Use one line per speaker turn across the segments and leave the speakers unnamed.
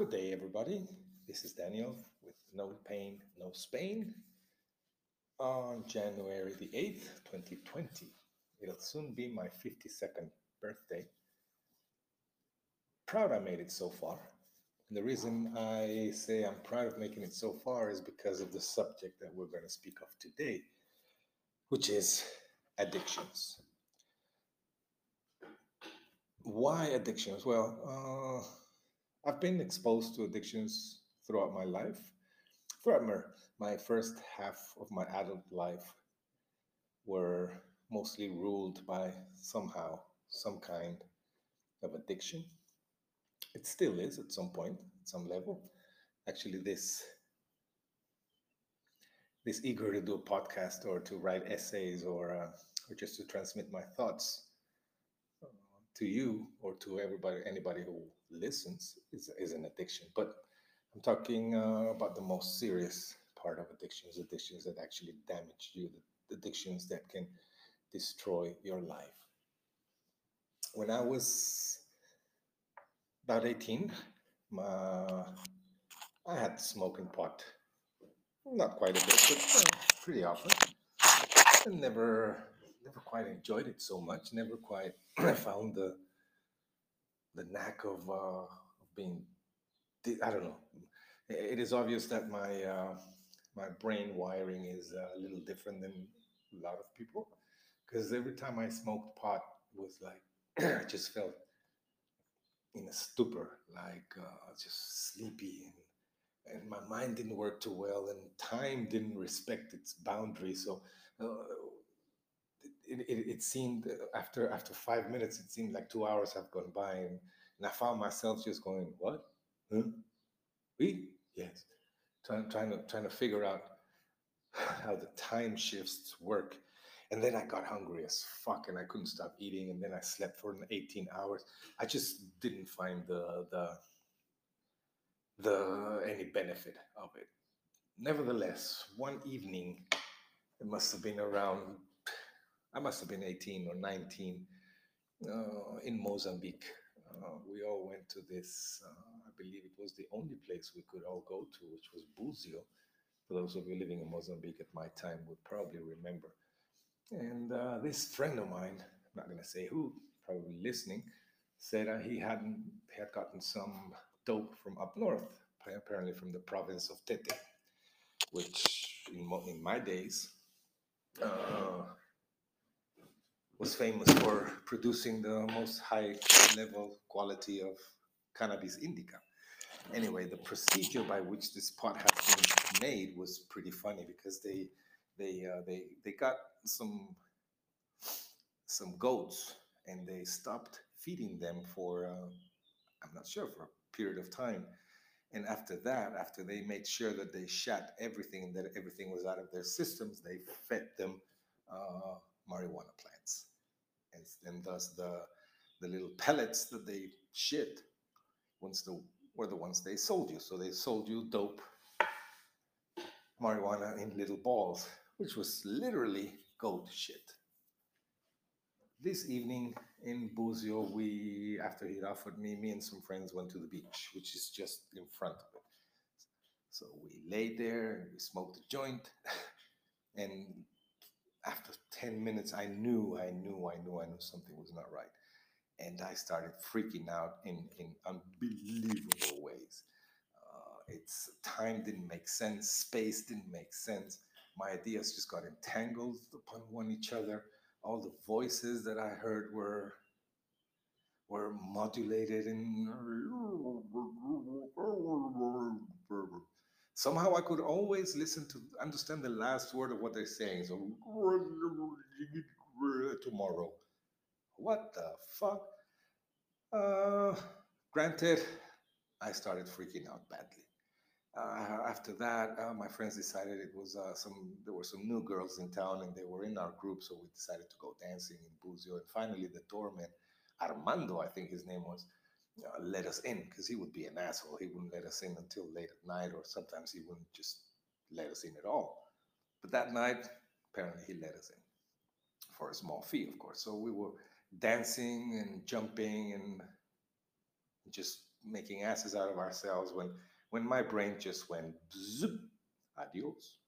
Good day, everybody. This is Daniel with No Pain, No Spain on January the 8th, 2020. It'll soon be my 52nd birthday. Proud I made it so far. And the reason I say I'm proud of making it so far is because of the subject that we're going to speak of today, which is addictions. Why addictions? Well, uh, I've been exposed to addictions throughout my life. Throughout my, my first half of my adult life were mostly ruled by somehow some kind of addiction. It still is at some point, at some level. Actually, this this eager to do a podcast or to write essays or uh, or just to transmit my thoughts uh, to you or to everybody, anybody who listens is, is an addiction. But I'm talking uh, about the most serious part of addictions, addictions that actually damage you, the addictions that can destroy your life. When I was about 18, my, I had smoking pot. Not quite a bit, but uh, pretty often. And never never quite enjoyed it so much. Never quite found the the knack of uh, being. I don't know. It is obvious that my uh, my brain wiring is a little different than a lot of people, because every time I smoked pot, it was like I just felt in a stupor, like uh, just sleepy and and my mind didn't work too well and time didn't respect its boundaries so uh, it, it, it, seemed after after five minutes, it seemed like two hours have gone by, and, and I found myself just going, "What? We? Yes." Trying trying to trying to figure out how the time shifts work, and then I got hungry as fuck, and I couldn't stop eating, and then I slept for 18 hours. I just didn't find the the the any benefit of it. Nevertheless, one evening, it must have been around I must have been 18 or 19 uh, in Mozambique. Uh, we all went to this, uh, I believe it was the only place we could all go to, which was Buzio. For those of you living in Mozambique at my time would probably remember. And uh, this friend of mine, I'm not going to say who, probably listening, said uh, he hadn't had gotten some dope from up north, apparently from the province of Tete, which in, in my days uh, was famous for producing the most high level quality of cannabis indica. Anyway, the procedure by which this pot had been made was pretty funny because they they uh, they they got some some goats and they stopped feeding them for uh, I'm not sure for a period of time. And after that, after they made sure that they shut everything, that everything was out of their systems, they fed them uh, marijuana plants and, and thus the the little pellets that they shit once the were the ones they sold you. So they sold you dope marijuana in little balls, which was literally goat shit. This evening in Buzio, we after he'd offered me, me and some friends went to the beach, which is just in front of it. So we lay there and we smoked a joint, and after 10 minutes, I knew, I knew, I knew, I knew something was not right. And I started freaking out in, in unbelievable ways. Uh, it's time didn't make sense, space didn't make sense. My ideas just got entangled upon one each other. All the voices that I heard were were modulated in somehow I could always listen to understand the last word of what they're saying. So tomorrow. What the fuck? Uh, granted, I started freaking out badly. Uh, after that, uh, my friends decided it was uh, some. There were some new girls in town, and they were in our group, so we decided to go dancing in Buzio. And finally, the doorman, Armando, I think his name was, uh, let us in because he would be an asshole. He wouldn't let us in until late at night, or sometimes he wouldn't just let us in at all. But that night, apparently, he let us in for a small fee, of course. So we were dancing and jumping and just making asses out of ourselves when when my brain just went zoop, adios.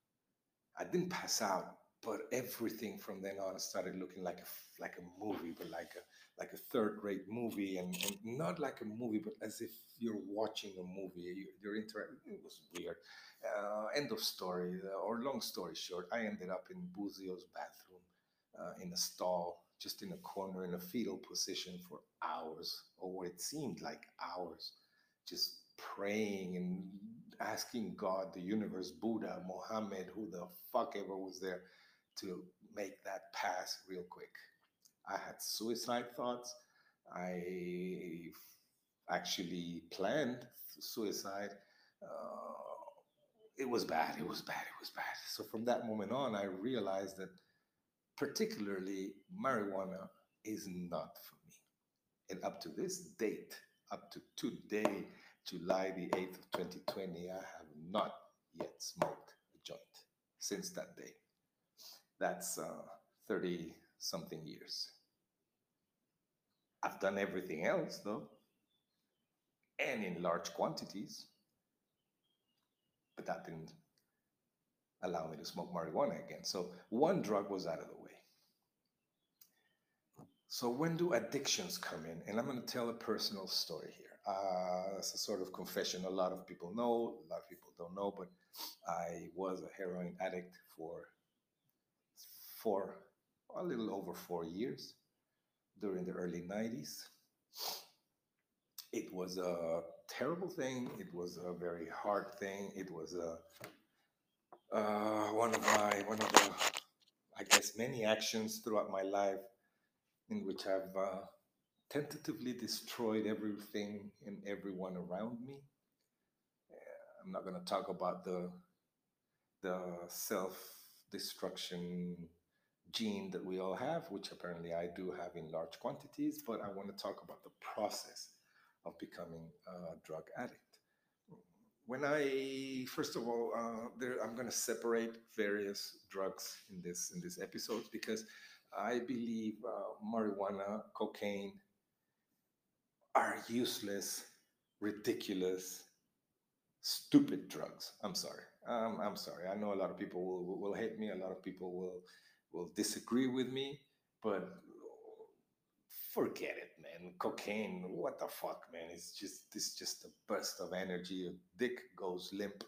I didn't pass out, but everything from then on started looking like a like a movie, but like a like a third rate movie, and, and not like a movie, but as if you're watching a movie. You, you're interacting. It was weird. Uh, end of story, uh, or long story short, I ended up in Buzio's bathroom uh, in a stall, just in a corner in a fetal position for hours, or what it seemed like hours, just praying and asking God, the universe, Buddha, Mohammed, who the fuck ever was there to make that pass real quick. I had suicide thoughts. I actually planned suicide. Uh, it was bad. It was bad. It was bad. So from that moment on, I realized that particularly marijuana is not for me. And up to this date, up to today, July the 8th of 2020, I have not yet smoked a joint since that day. That's 30 uh, something years. I've done everything else though, and in large quantities, but that didn't allow me to smoke marijuana again. So one drug was out of the way. So when do addictions come in? And I'm going to tell a personal story here. Uh, it's a sort of confession. A lot of people know, a lot of people don't know, but I was a heroin addict for for a little over four years during the early 90s. It was a terrible thing. It was a very hard thing. It was a uh, one of my one of the I guess many actions throughout my life in which I've uh, tentatively destroyed everything and everyone around me. I'm not going to talk about the the self destruction gene that we all have, which apparently I do have in large quantities, but I want to talk about the process of becoming a drug addict. When I first of all, uh, there, I'm going to separate various drugs in this in this episode because I believe uh, marijuana, cocaine are useless, ridiculous, stupid drugs. I'm sorry. Um, I'm sorry. I know a lot of people will, will hate me. A lot of people will will disagree with me, but forget it, man. Cocaine, what the fuck, man? It's just it's just a burst of energy. Your dick goes limp.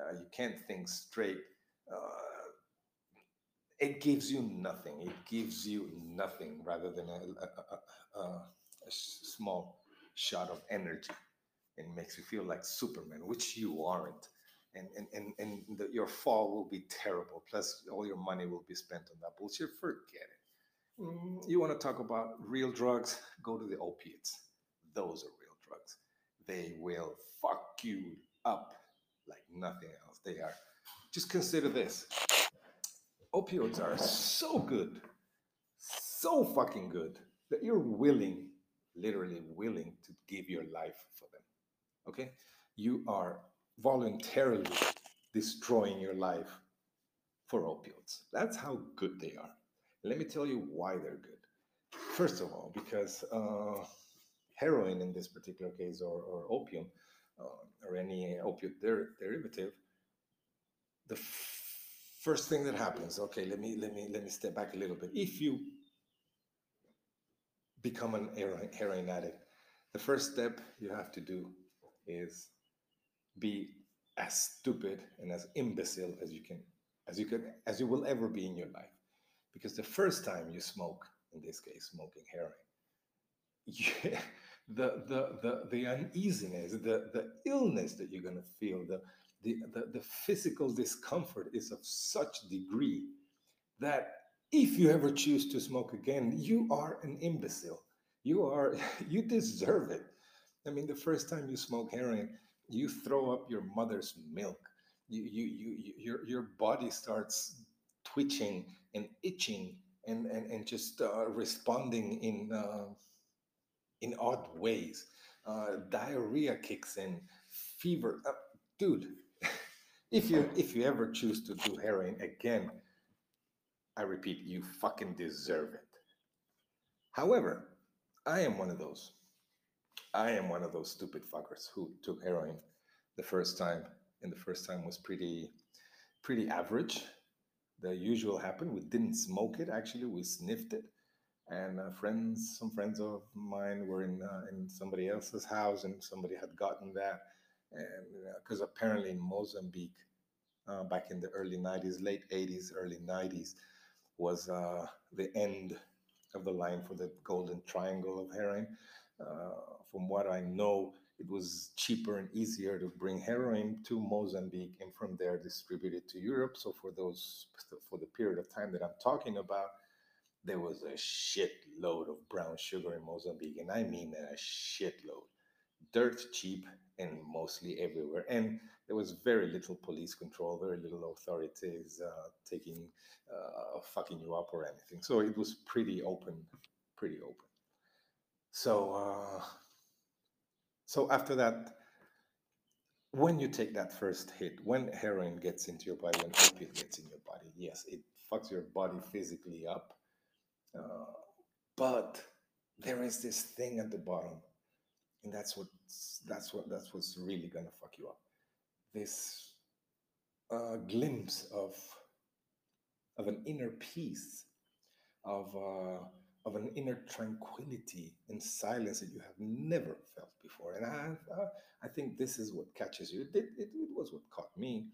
Uh, you can't think straight. Uh, it gives you nothing. It gives you nothing rather than a, a, a, a small shot of energy. It makes you feel like Superman, which you aren't and and and, and the, your fall will be terrible. Plus, all your money will be spent on that bullshit. Forget it. Mm, you want to talk about real drugs? Go to the opiates. Those are real drugs. They will fuck you up like nothing else. They are. Just consider this. Opioids are so good, so fucking good that you're willing, literally willing to give your life for them. Okay? You are voluntarily destroying your life for opioids. That's how good they are. Let me tell you why they're good. First of all, because uh, heroin in this particular case, or, or opium, uh, or any opiate der- derivative, the f- first thing that happens. Okay, let me let me let me step back a little bit. If you become an heroin addict, the first step you have to do is be as stupid and as imbecile as you can as you can as you will ever be in your life. Because the first time you smoke in this case smoking heroin the, the the the uneasiness the the illness that you're going to feel the, the the the physical discomfort is of such degree that if you ever choose to smoke again you are an imbecile. You are you deserve it. I mean the first time you smoke heroin you throw up your mother's milk you, you, you, your, your body starts twitching and itching and, and, and just uh, responding in, uh, in odd ways. Uh, diarrhea kicks in, fever. Uh, dude, if you if you ever choose to do heroin again, I repeat, you fucking deserve it. However, I am one of those I am one of those stupid fuckers who took heroin the first time, and the first time was pretty, pretty average. The usual happened. We didn't smoke it. Actually, we sniffed it. And uh, friends, some friends of mine were in uh, in somebody else's house, and somebody had gotten that. And because uh, apparently in Mozambique, uh, back in the early '90s, late '80s, early '90s, was uh, the end of the line for the golden triangle of heroin. Uh, from what I know, it was cheaper and easier to bring heroin to Mozambique and from there distribute it to Europe. So for those for the period of time that I'm talking about, there was a shitload of brown sugar in Mozambique, and I mean a shitload. Dirt cheap and mostly everywhere. And there was very little police control, very little authorities uh, taking, uh, fucking you up or anything. So it was pretty open, pretty open. So, uh, so after that, when you take that first hit, when heroin gets into your body, when opiate gets in your body, yes, it fucks your body physically up. Uh, but there is this thing at the bottom, and that's what that's what that's what's really gonna fuck you up. This uh, glimpse of of an inner peace, of uh, of an inner tranquility and silence that you have never felt before. And I, I think this is what catches you. It, it, it was what caught me.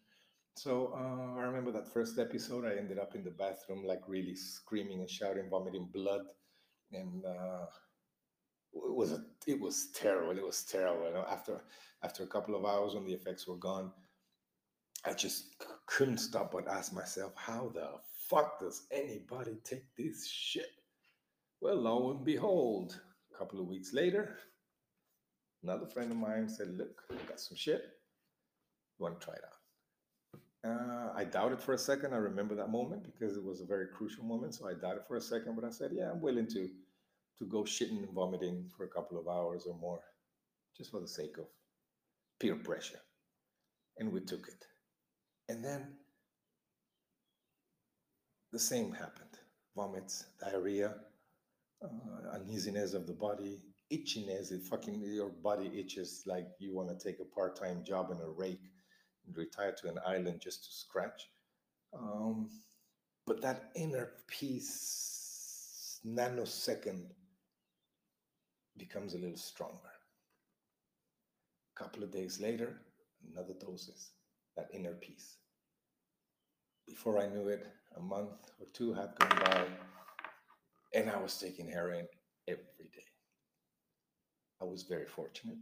So uh, I remember that first episode. I ended up in the bathroom, like really screaming and shouting, vomiting blood, and uh, it was a, it was terrible. It was terrible. After after a couple of hours, when the effects were gone, I just couldn't stop but ask myself, how the fuck does anybody take this shit? Well, lo and behold, a couple of weeks later, another friend of mine said, Look, I got some shit. You want to try it out? Uh, I doubted for a second. I remember that moment because it was a very crucial moment. So I doubted for a second, but I said, Yeah, I'm willing to to go shitting and vomiting for a couple of hours or more, just for the sake of peer pressure. And we took it. And then the same happened vomits, diarrhea, uh, uneasiness of the body, itchiness. It fucking your body itches like you want to take a part-time job in a rake and retire to an island just to scratch. Um, but that inner peace, nanosecond, becomes a little stronger. A couple of days later, another doses, that inner peace. Before I knew it, a month or two had gone by and I was taking heroin every day. I was very fortunate.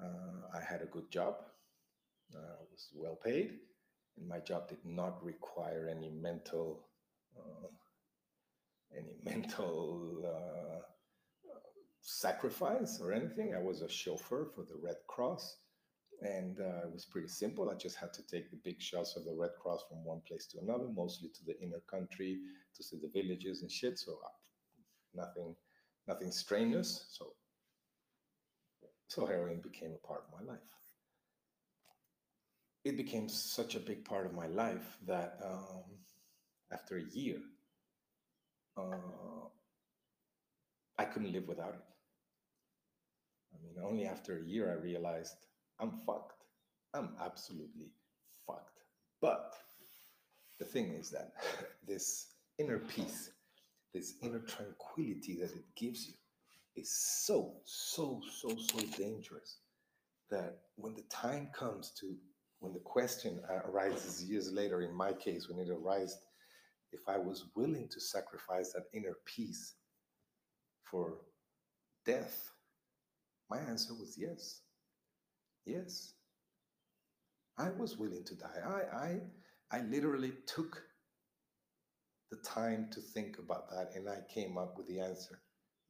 Uh, I had a good job. Uh, I was well paid, and my job did not require any mental, uh, any mental uh, sacrifice or anything. I was a chauffeur for the Red Cross, and uh, it was pretty simple. I just had to take the big shots of the Red Cross from one place to another, mostly to the inner country, to see the villages and shit. So uh, nothing, nothing strenuous. So, so heroin became a part of my life. It became such a big part of my life that um, after a year, uh, I couldn't live without it. I mean, only after a year I realized I'm fucked. I'm absolutely fucked. But the thing is that this inner peace, this inner tranquility that it gives you is so, so, so, so dangerous that when the time comes to, when the question arises years later, in my case, when it arises, if I was willing to sacrifice that inner peace for death, my answer was yes. Yes. I was willing to die. I, I, I literally took the time to think about that and I came up with the answer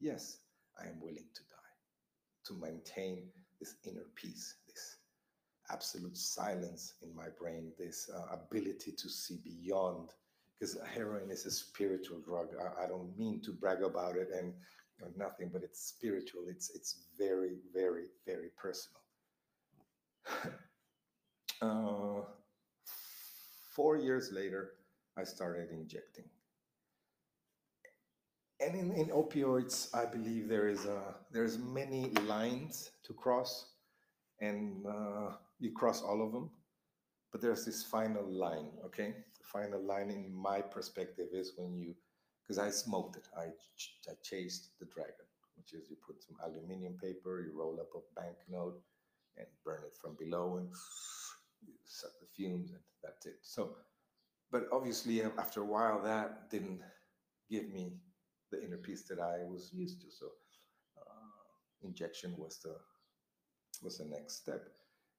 yes, I am willing to die to maintain this inner peace, this absolute silence in my brain, this uh, ability to see beyond. Because heroin is a spiritual drug. I, I don't mean to brag about it and nothing, but it's spiritual. It's it's very, very, very personal. uh, four years later, I started injecting. and in, in opioids, I believe there is a there's many lines to cross, and uh, you cross all of them, but there's this final line. Okay, the final line in my perspective is when you, because I smoked it, I ch- I chased the dragon, which is you put some aluminium paper, you roll up a banknote, and burn it from below, and suck the fumes, and that's it. So, but obviously, after a while, that didn't give me the inner peace that I was used to. So uh, injection was the was the next step.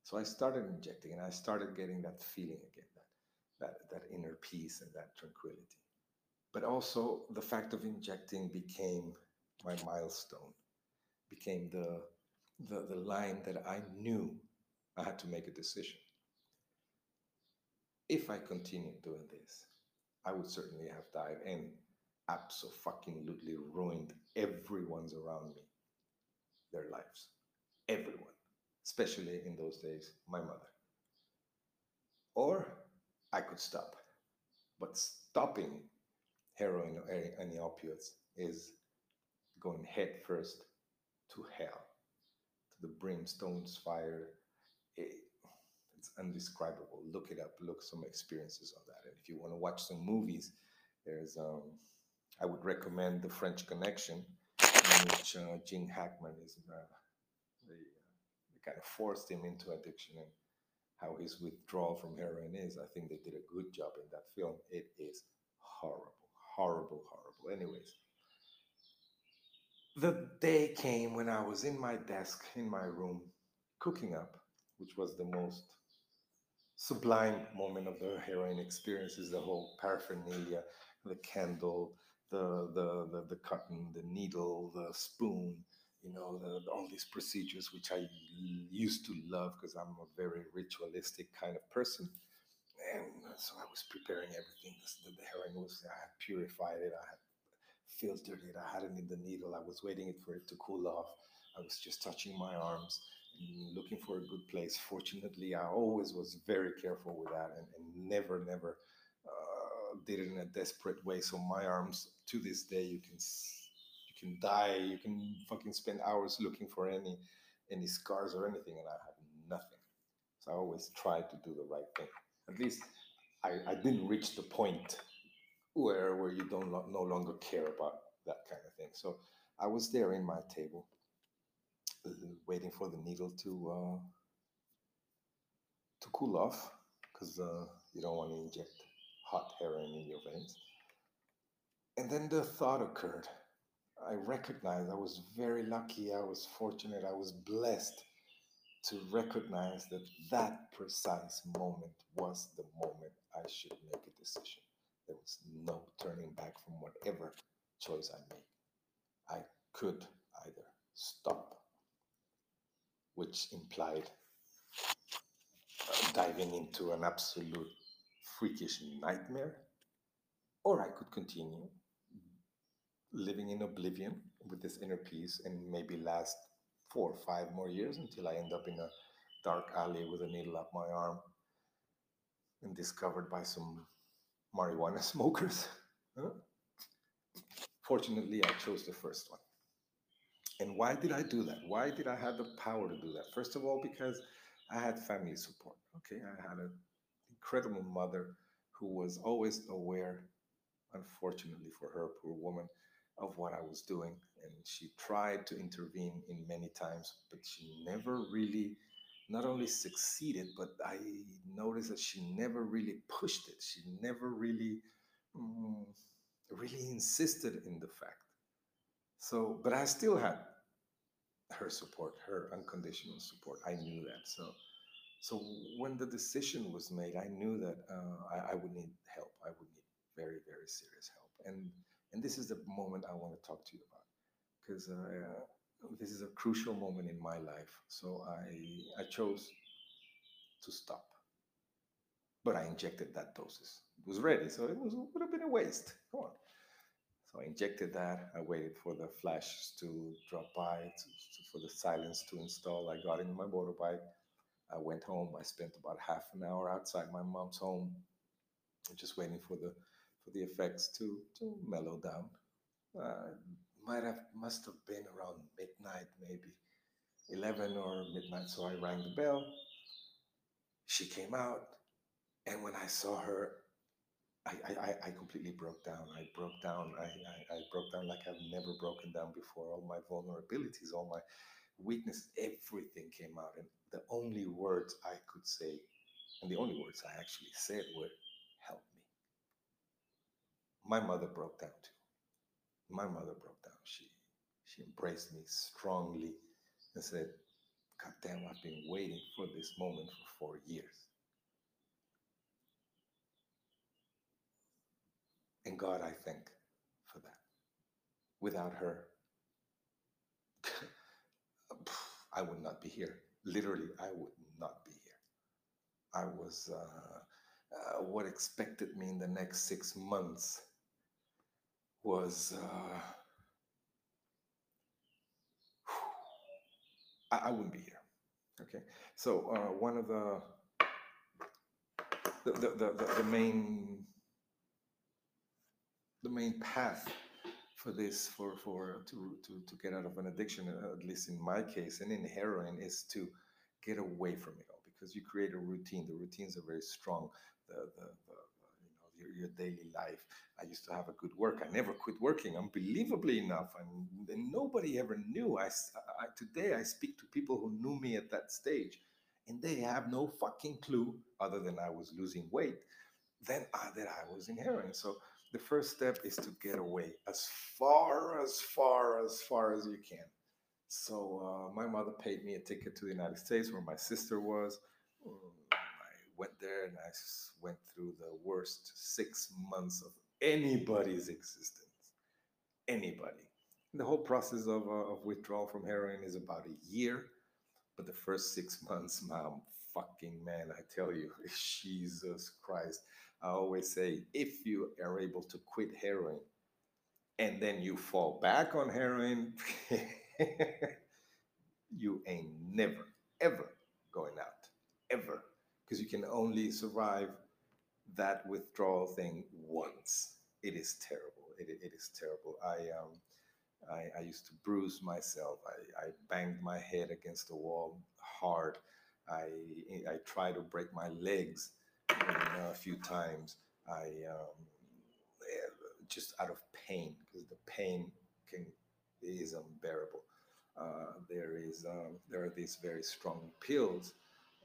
So I started injecting, and I started getting that feeling again, that that that inner peace and that tranquility. But also the fact of injecting became my milestone, became the the, the line that I knew I had to make a decision. If I continued doing this, I would certainly have died. And absolutely ruined everyone's around me, their lives. Everyone, especially in those days, my mother. Or I could stop. But stopping heroin or any opiates is going head first to hell, the brimstone's fire. It, it's undescribable. Look it up. Look some experiences of that. And if you want to watch some movies, there's um, I would recommend The French Connection, in which uh, Gene Hackman is uh, they kind of forced him into addiction and how his withdrawal from heroin is. I think they did a good job in that film. It is horrible, horrible, horrible. Anyways, the day came when I was in my desk in my room cooking up, which was the most sublime moment of the heroin experience is the whole paraphernalia, the candle, the, the, the, the cotton, the needle, the spoon, you know, the, all these procedures, which I used to love because I'm a very ritualistic kind of person. And so I was preparing everything. The, the heroin was, I had purified it, I had filtered it, I had it in the needle, I was waiting for it to cool off. I was just touching my arms and looking for a good place. Fortunately, I always was very careful with that and, and never, never uh, did it in a desperate way. So my arms, to this day, you can you can die. You can fucking spend hours looking for any any scars or anything, and I have nothing. So I always try to do the right thing. At least I, I didn't reach the point where where you don't no longer care about that kind of thing. So I was there in my table, uh, waiting for the needle to uh, to cool off because uh, you don't want to inject hot heroin in your veins. And then the thought occurred. I recognized I was very lucky, I was fortunate, I was blessed to recognize that that precise moment was the moment I should make a decision. There was no turning back from whatever choice I made. I could either stop, which implied uh, diving into an absolute freakish nightmare, or I could continue living in oblivion with this inner peace and maybe last four or five more years until I end up in a dark alley with a needle up my arm and discovered by some marijuana smokers. Fortunately, I chose the first one. And why did I do that? Why did I have the power to do that? First of all, because I had family support. Okay, I had a incredible mother who was always aware, unfortunately for her, poor woman, of what I was doing. And she tried to intervene in many times, but she never really not only succeeded, but I noticed that she never really pushed it. She never really, mm, really insisted in the fact. So, but I still had her support, her unconditional support. I knew that. So, so when the decision was made, I knew that uh, I, I, would need help. I would need very, very serious help. And and this is the moment I want to talk to you about because uh, this is a crucial moment in my life. So I I chose to stop, but I injected that doses. It was ready, so it was would have been a waste. Come on. So I injected that. I waited for the flashes to drop by, to, to, for the silence to install. I got in my motorbike I went home. I spent about half an hour outside my mom's home, just waiting for the for the effects to to mellow down. Uh, might have must have been around midnight, maybe 11 or midnight. So I rang the bell. She came out, and when I saw her, I, I, I completely broke down. I broke down. I, I, I broke down like I've never broken down before. All my vulnerabilities, all my weakness, everything came out. And the only words I could say, and the only words I actually said were, help me. My mother broke down too. My mother broke down. She she embraced me strongly and said, God damn, I've been waiting for this moment for four years. And God, I thank for that. Without her, I would not be here. Literally, I would not be here. I was, uh, uh, what expected me in the next six months was, uh, I, I, wouldn't be here. Okay. So, uh, one of the, the, the, the, the main, the main path for this for for to to to get out of an addiction at least in my case and in heroin is to get away from it all because you create a routine the routines are very strong the the, the your, your daily life. I used to have a good work. I never quit working unbelievably enough and, and nobody ever knew. I, I today i speak to people who knew me at that stage and they have no fucking clue other than i was losing weight then uh, that i was in so the first step is to get away as far, as far, as far as you can. So uh, my mother paid me a ticket to the United States where my sister was. Went there and I went through the worst six months of anybody's existence. Anybody. And the whole process of, uh, of withdrawal from heroin is about a year. But the first six months, mom, fucking man, I tell you, Jesus Christ. I always say if you are able to quit heroin and then you fall back on heroin, you ain't never, ever going out, ever. Because you can only survive that withdrawal thing once. It is terrible. It, it is terrible. I, um, I, I, used to bruise myself. I, I banged my head against the wall hard. I, I tried to break my legs a few times. I um, just out of pain because the pain can is unbearable. Uh, there is um, there are these very strong pills,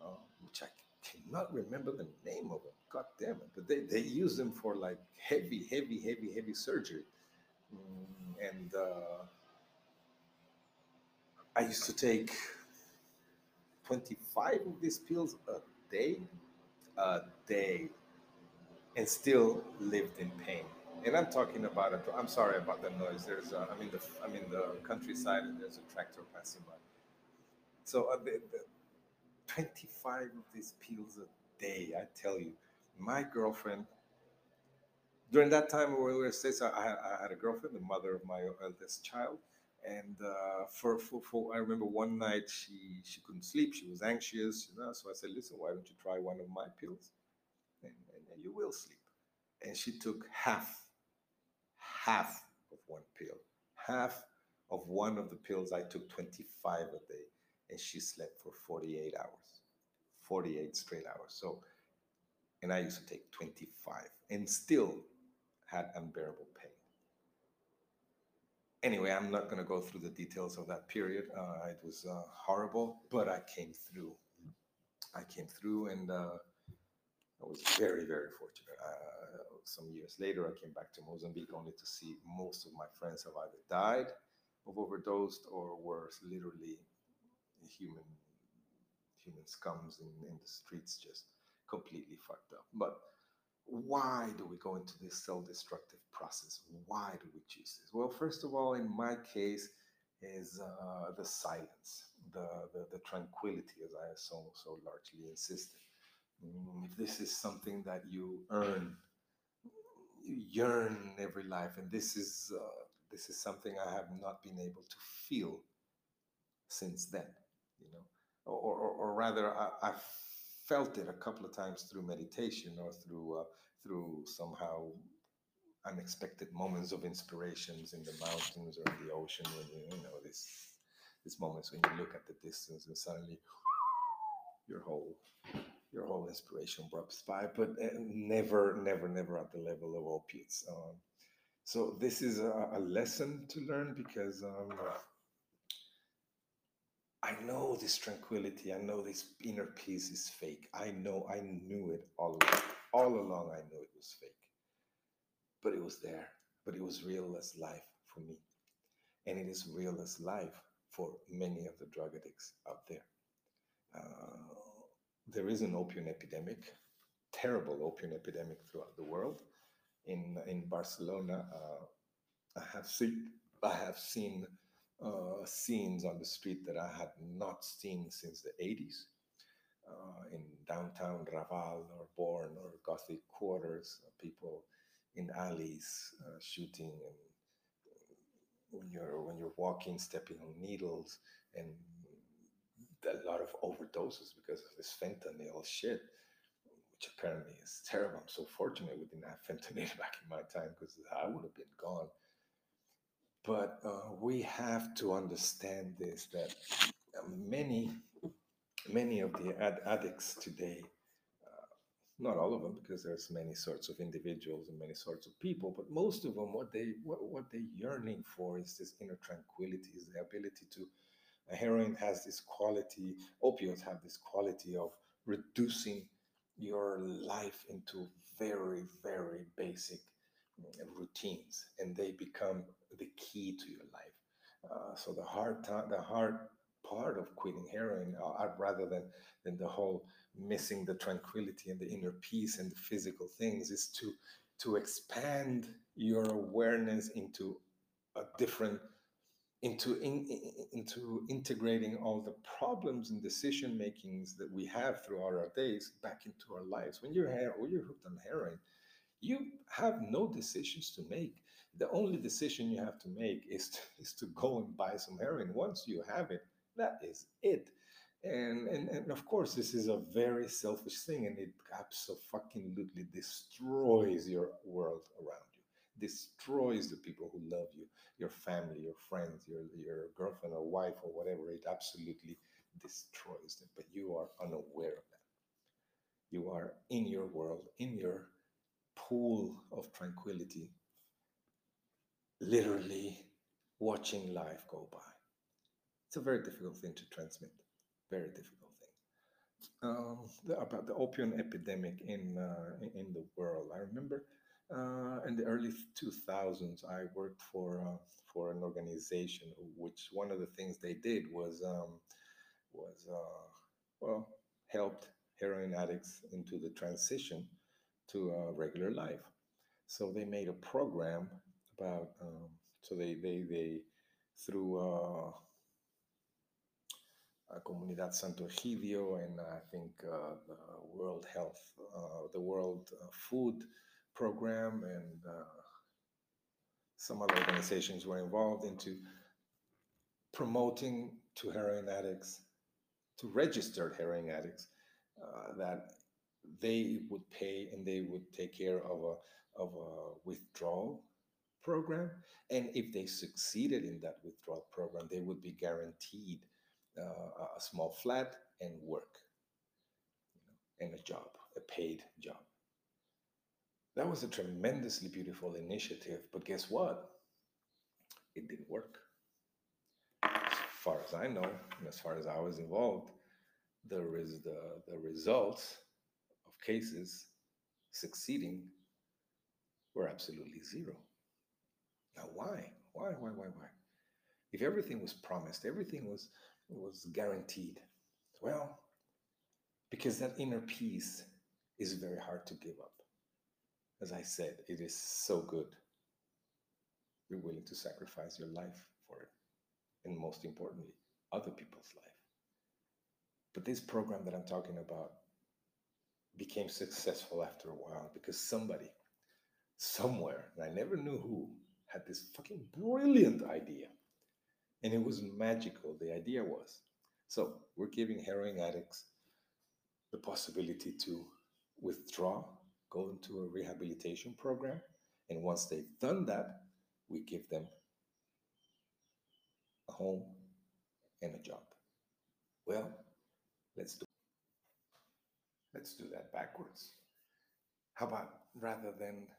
uh, which I cannot remember the name of them. God damn it! But they, they use them for like heavy, heavy, heavy, heavy surgery. Mm, and uh, I used to take 25 of these pills a day a day and still lived in pain. And I'm talking about it. I'm sorry about the noise. There's, a, I'm in the, I'm in the countryside, and there's a tractor passing by. So uh, the, the 25 of these pills a day. I tell you, my girlfriend. During that time when we were states, I, I had a girlfriend, the mother of my eldest child, and uh, for, for, for I remember one night she she couldn't sleep. She was anxious, you know. So I said, "Listen, why don't you try one of my pills, and, and, and you will sleep." And she took half, half of one pill, half of one of the pills. I took twenty five a day, and she slept for forty eight hours, forty eight straight hours. So, and I used to take twenty five, and still had unbearable pain anyway, I'm not going to go through the details of that period. Uh, it was uh, horrible, but I came through. I came through, and uh, I was very, very fortunate. Uh, some years later, I came back to Mozambique only to see most of my friends have either died of overdosed or were literally human human scums in, in the streets, just completely fucked up. But why do we go into this self-destructive process? Why do we choose this? Well first of all in my case is uh, the silence the, the, the tranquility as i so so largely insisted. Mm, this is something that you earn you yearn every life and this is uh, this is something i have not been able to feel since then you know or, or, or rather I, i've felt it a couple of times through meditation or through uh, through somehow unexpected moments of inspirations in the mountains or in the ocean when you you know this these moments when you look at the distance and suddenly your whole your whole inspiration drops by but uh, never never never at the level of opiates. Um, so this is a, a lesson to learn because um, I know this tranquility. I know this inner peace is fake. I know. I knew it all along. All along, I knew it was fake. But it was there. But it was real as life for me, and it is real as life for many of the drug addicts out there. Uh, there is an opium epidemic, terrible opium epidemic throughout the world. In in Barcelona, uh, I have seen I have seen uh, scenes on the street that I had not seen since the 80s. Uh, in downtown Raval or Born or Gothic quarters, uh, people in alleys uh, shooting and when you're when you're walking, stepping on needles, and a lot of overdoses because of this fentanyl shit, which apparently is terrible. I'm so fortunate we didn't have fentanyl back in my time because I would have been gone. But uh, we have to understand this that uh, many, many of the ad- addicts today, uh, not all of them, because there's many sorts of individuals and many sorts of people, but most of them, what they what, what they're yearning for is this inner tranquility, is the ability to. Uh, heroin has this quality, opioids have this quality of reducing your life into very, very basic routines and they become the key to your life. Uh, so the hard time, the hard part of quitting heroin, uh, rather than than the whole missing the tranquility and the inner peace and the physical things, is to to expand your awareness into a different into in, into integrating all the problems and decision makings that we have throughout our days back into our lives. When you're when you're hooked on heroin, you have no decisions to make. The only decision you have to make is to, is to go and buy some heroin. Once you have it, that is it. And, and, and of course, this is a very selfish thing, and it absolutely destroys your world around you, destroys the people who love you, your family, your friends, your, your girlfriend or wife or whatever. It absolutely destroys them, but you are unaware of that. You are in your world, in your pool of tranquility, literally watching life go by. It's a very difficult thing to transmit. Very difficult thing. Um, the, about the opium epidemic in uh, in the world. I remember uh, in the early 2000s, I worked for uh, for an organization which one of the things they did was um, was uh, well helped heroin addicts into the transition to uh, regular life. So they made a program about, um, so they, they, they through uh, Comunidad Santo Egidio and I think uh, the World Health, uh, the World uh, Food Program and uh, some other organizations were involved into promoting to heroin addicts, to registered heroin addicts, uh, that they would pay and they would take care of a, of a withdrawal program. And if they succeeded in that withdrawal program, they would be guaranteed uh, a small flat and work you know, and a job, a paid job. That was a tremendously beautiful initiative, but guess what? It didn't work. As far as I know, and as far as I was involved, there is the, the results cases succeeding were absolutely zero. Now, why? Why, why, why, why? If everything was promised, everything was, was guaranteed, well, because that inner peace is very hard to give up. As I said, it is so good. You're willing to sacrifice your life for it. And most importantly, other people's life. But this program that I'm talking about became successful after a while because somebody somewhere, and I never knew who, had this fucking brilliant idea. And it was magical. The idea was so we're giving heroin addicts the possibility to withdraw, go into a rehabilitation program, And once they've done that, we give them a home and a job. Well, let's do let's do that backwards. How about rather than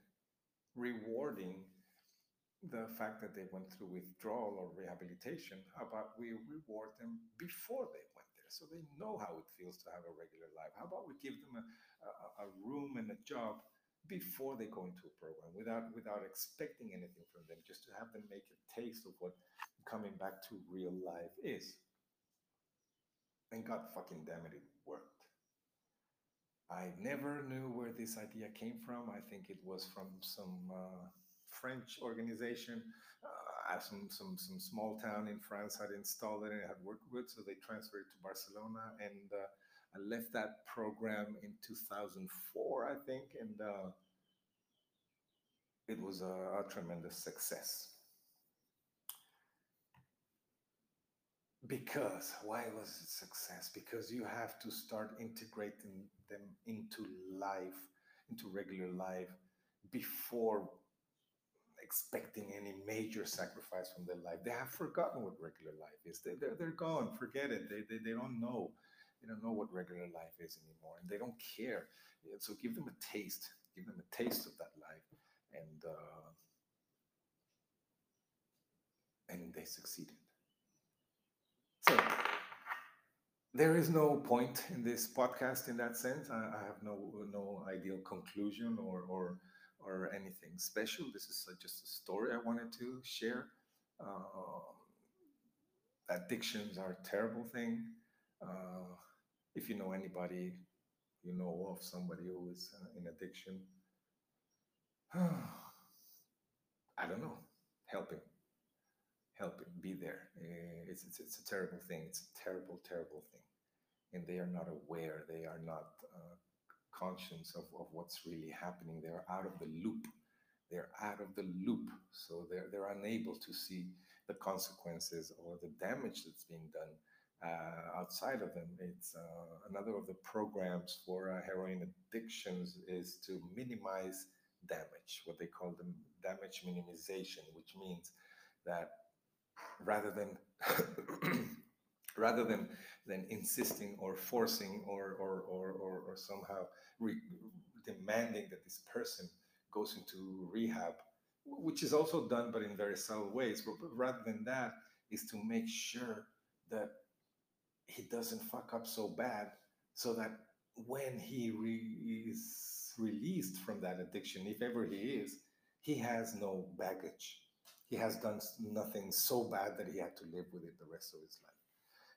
rewarding the fact that they went through withdrawal or rehabilitation, how about we reward them before they went there so they know how it feels to have a regular life? How about we give them a, a, a room and a job before they go into a program without without expecting anything from them, just to have them make a taste of what coming back to real life is. And God fucking damn it, it worked. I never knew where this idea came from. I think it was from some uh, French organization. Uh, some, some, some small town in France had installed it and it had worked good, so they transferred it to Barcelona. And uh, I left that program in 2004, I think, and uh, it was a, a tremendous success. Because why was it success? Because you have to start integrating them into life, into regular life, before expecting any major sacrifice from their life. They have forgotten what regular life is. They, they're, they're gone. Forget it. They, they, they don't know. They don't know what regular life is anymore, and they don't care. So give them a taste. Give them a taste of that life, and uh, and they succeeded. So there is no point in this podcast in that sense. I, I have no no ideal conclusion or or or anything special. This is just a story I wanted to share. Uh, addictions are a terrible thing. Uh, if you know anybody, you know of somebody who is uh, in addiction. I don't know. Help him. Help him. Be there. Eh, it's, it's, it's a terrible thing. It's a terrible, terrible thing. And they are not aware. They are not uh, conscious of, of what's really happening. They're out of the loop. They're out of the loop. So they're, they're unable to see the consequences or the damage that's being done uh, outside of them. It's uh, another of the programs for uh, heroin addictions is to minimize damage, what they call the damage minimization, which means that rather than rather than than insisting or forcing or or or, or, or somehow demanding that this person goes into rehab, which is also done but in very subtle ways. But, but rather than that, is to make sure that he doesn't fuck up so bad, so that when he re- is released from that addiction, if ever he is, he has no baggage. He has done nothing so bad that he had to live with it the rest of his life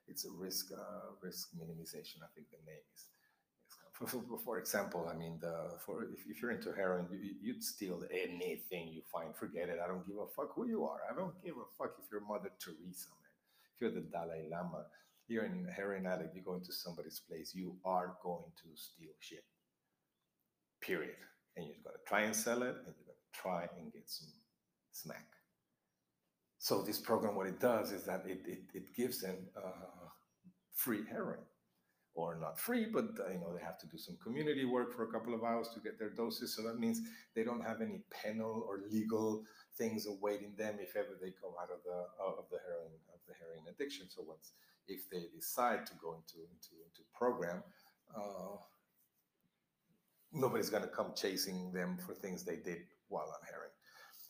it's a risk uh, risk minimization. I think the name is. For, for example, I mean, the, for if, if you're into heroin, you, you'd steal anything you find. Forget it. I don't give a fuck who you are. I don't give a fuck if you're Mother Teresa, man. If you're the Dalai Lama, you're in heroin addict. You go into somebody's place, you are going to steal shit. Period. And you're going to try and sell it, and you're going to try and get some smack. So this program, what it does is that it, it, it gives them uh, free heroin or not free, but uh, you know they have to do some community work for a couple of hours to get their doses. So that means they don't have any penal or legal things awaiting them if ever they come out of the of the heroin of the heroin addiction. So once if they decide to go into into into program, uh, nobody's gonna come chasing them for things they did while on heroin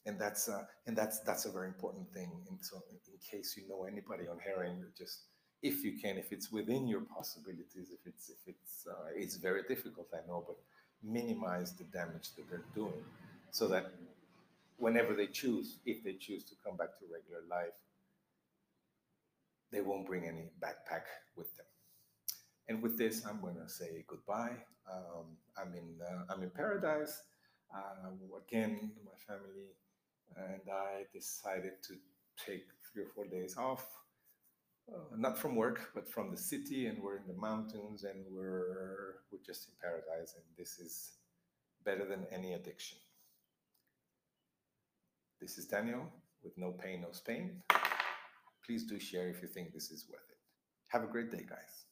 and that's uh, and that's that's a very important thing. And so, in, case you know anybody on heroin, just if you can, if it's within your possibilities, if it's if it's uh, it's very difficult, I know, but minimize the damage that they're doing, so that whenever they choose, if they choose to come back to regular life, they won't bring any backpack with them. And with this, I'm going to say goodbye. Um, I'm in uh, I'm in paradise. Uh, again, my family and I decided to take three or four days off, uh, not from work, but from the city, and we're in the mountains, and we're we're just in paradise, and this is better than any addiction. This is Daniel with No Pain, No Spain. Please do share if you think this is worth it. Have a great day, guys.